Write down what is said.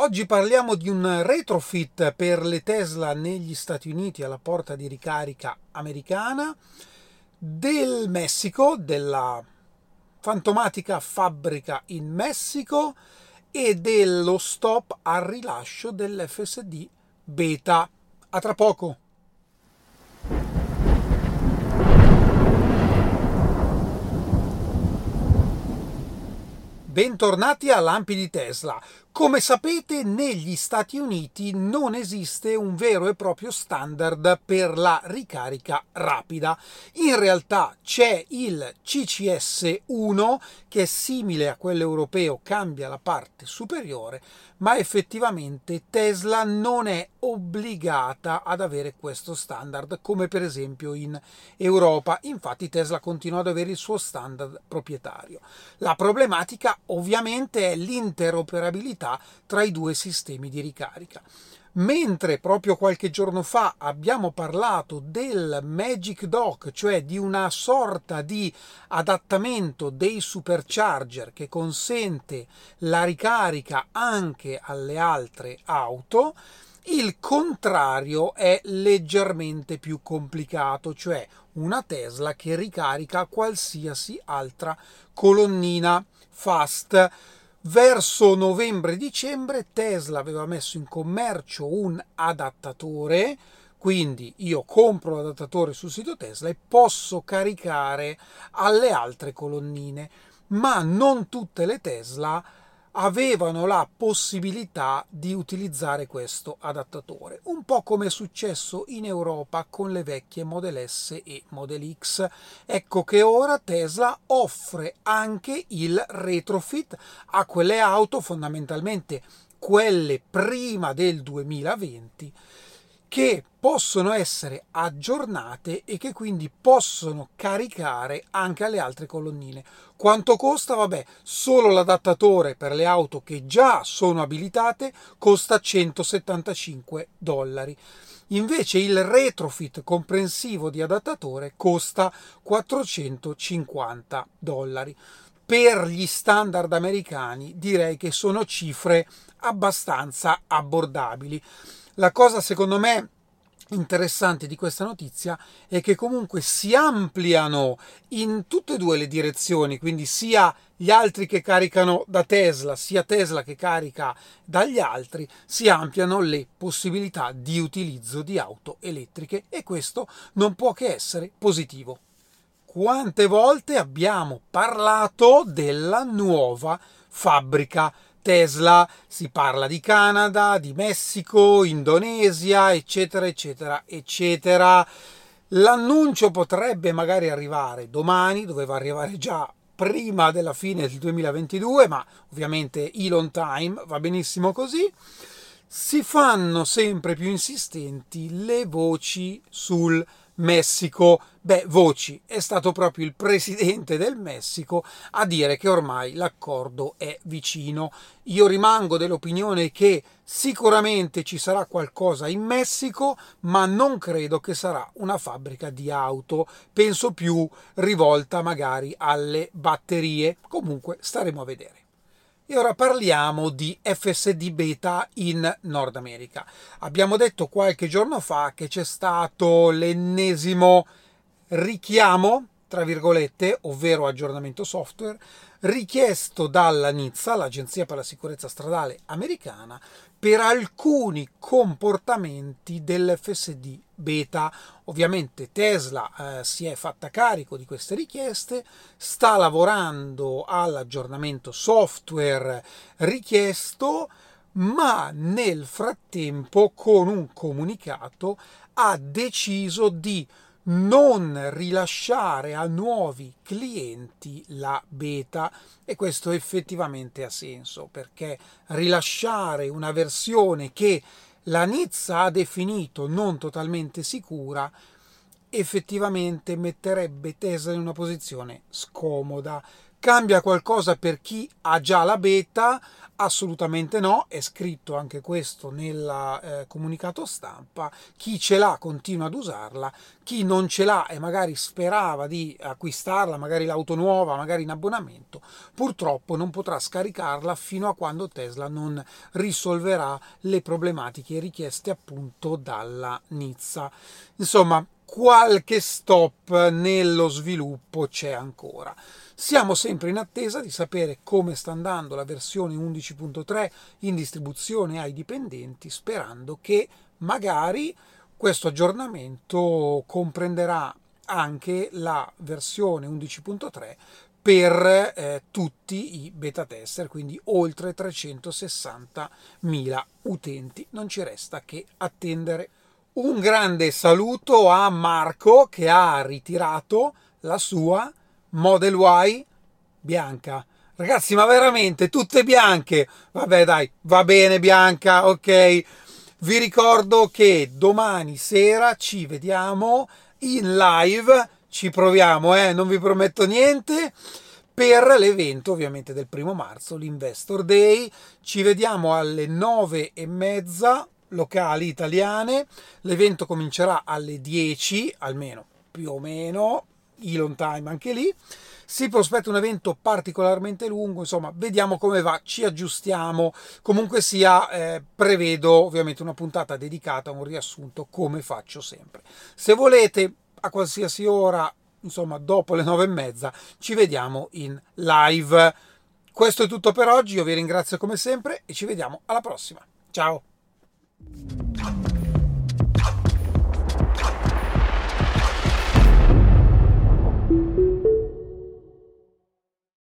Oggi parliamo di un retrofit per le Tesla negli Stati Uniti alla porta di ricarica americana, del Messico, della fantomatica fabbrica in Messico e dello stop al rilascio dell'FSD beta. A tra poco! Bentornati a Lampi di Tesla. Come sapete, negli Stati Uniti non esiste un vero e proprio standard per la ricarica rapida. In realtà c'è il CCS1 che è simile a quello europeo, cambia la parte superiore, ma effettivamente Tesla non è obbligata ad avere questo standard, come per esempio in Europa. Infatti Tesla continua ad avere il suo standard proprietario. La problematica ovviamente è l'interoperabilità tra i due sistemi di ricarica. Mentre proprio qualche giorno fa abbiamo parlato del Magic Dock, cioè di una sorta di adattamento dei supercharger che consente la ricarica anche alle altre auto, il contrario è leggermente più complicato, cioè una Tesla che ricarica qualsiasi altra colonnina fast verso novembre-dicembre Tesla aveva messo in commercio un adattatore, quindi io compro l'adattatore sul sito Tesla e posso caricare alle altre colonnine, ma non tutte le Tesla avevano la possibilità di utilizzare questo adattatore, un po' come è successo in Europa con le vecchie Model S e Model X. Ecco che ora Tesla offre anche il retrofit a quelle auto, fondamentalmente quelle prima del 2020, che possono essere aggiornate e che quindi possono caricare anche alle altre colonnine. Quanto costa? Vabbè, solo l'adattatore per le auto che già sono abilitate costa 175 dollari. Invece il retrofit comprensivo di adattatore costa 450 dollari. Per gli standard americani direi che sono cifre abbastanza abbordabili. La cosa secondo me interessante di questa notizia è che comunque si ampliano in tutte e due le direzioni, quindi sia gli altri che caricano da Tesla, sia Tesla che carica dagli altri, si ampliano le possibilità di utilizzo di auto elettriche e questo non può che essere positivo. Quante volte abbiamo parlato della nuova fabbrica Tesla, si parla di Canada, di Messico, Indonesia, eccetera, eccetera, eccetera. L'annuncio potrebbe magari arrivare domani, doveva arrivare già prima della fine del 2022, ma ovviamente Elon Time va benissimo così. Si fanno sempre più insistenti le voci sul Messico. Beh, voci, è stato proprio il presidente del Messico a dire che ormai l'accordo è vicino. Io rimango dell'opinione che sicuramente ci sarà qualcosa in Messico, ma non credo che sarà una fabbrica di auto, penso più rivolta magari alle batterie. Comunque staremo a vedere. E ora parliamo di FSD beta in Nord America. Abbiamo detto qualche giorno fa che c'è stato l'ennesimo richiamo, tra virgolette, ovvero aggiornamento software, richiesto dalla NIZA, l'Agenzia per la sicurezza stradale americana, per alcuni comportamenti dell'FSD beta. Ovviamente Tesla eh, si è fatta carico di queste richieste, sta lavorando all'aggiornamento software richiesto, ma nel frattempo con un comunicato ha deciso di non rilasciare a nuovi clienti la beta. E questo effettivamente ha senso perché rilasciare una versione che la Nizza ha definito non totalmente sicura effettivamente metterebbe Tesla in una posizione scomoda Cambia qualcosa per chi ha già la beta? Assolutamente no, è scritto anche questo nel eh, comunicato stampa. Chi ce l'ha continua ad usarla, chi non ce l'ha e magari sperava di acquistarla, magari l'auto nuova, magari in abbonamento, purtroppo non potrà scaricarla fino a quando Tesla non risolverà le problematiche richieste appunto dalla Nizza. Insomma, qualche stop nello sviluppo c'è ancora. Siamo sempre in attesa di sapere come sta andando la versione 11.3 in distribuzione ai dipendenti, sperando che magari questo aggiornamento comprenderà anche la versione 11.3 per eh, tutti i beta tester, quindi oltre 360.000 utenti. Non ci resta che attendere. Un grande saluto a Marco che ha ritirato la sua Model Y bianca. Ragazzi, ma veramente tutte bianche? Vabbè, dai, va bene bianca, ok. Vi ricordo che domani sera ci vediamo in live, ci proviamo, eh, non vi prometto niente per l'evento ovviamente del primo marzo, l'Investor Day. Ci vediamo alle nove e mezza locali italiane. L'evento comincerà alle 10, almeno più o meno, Elon Time anche lì. Si prospetta un evento particolarmente lungo, insomma, vediamo come va, ci aggiustiamo. Comunque sia, eh, prevedo ovviamente una puntata dedicata a un riassunto come faccio sempre. Se volete, a qualsiasi ora, insomma, dopo le nove e mezza, ci vediamo in live. Questo è tutto per oggi, io vi ringrazio come sempre e ci vediamo alla prossima. Ciao!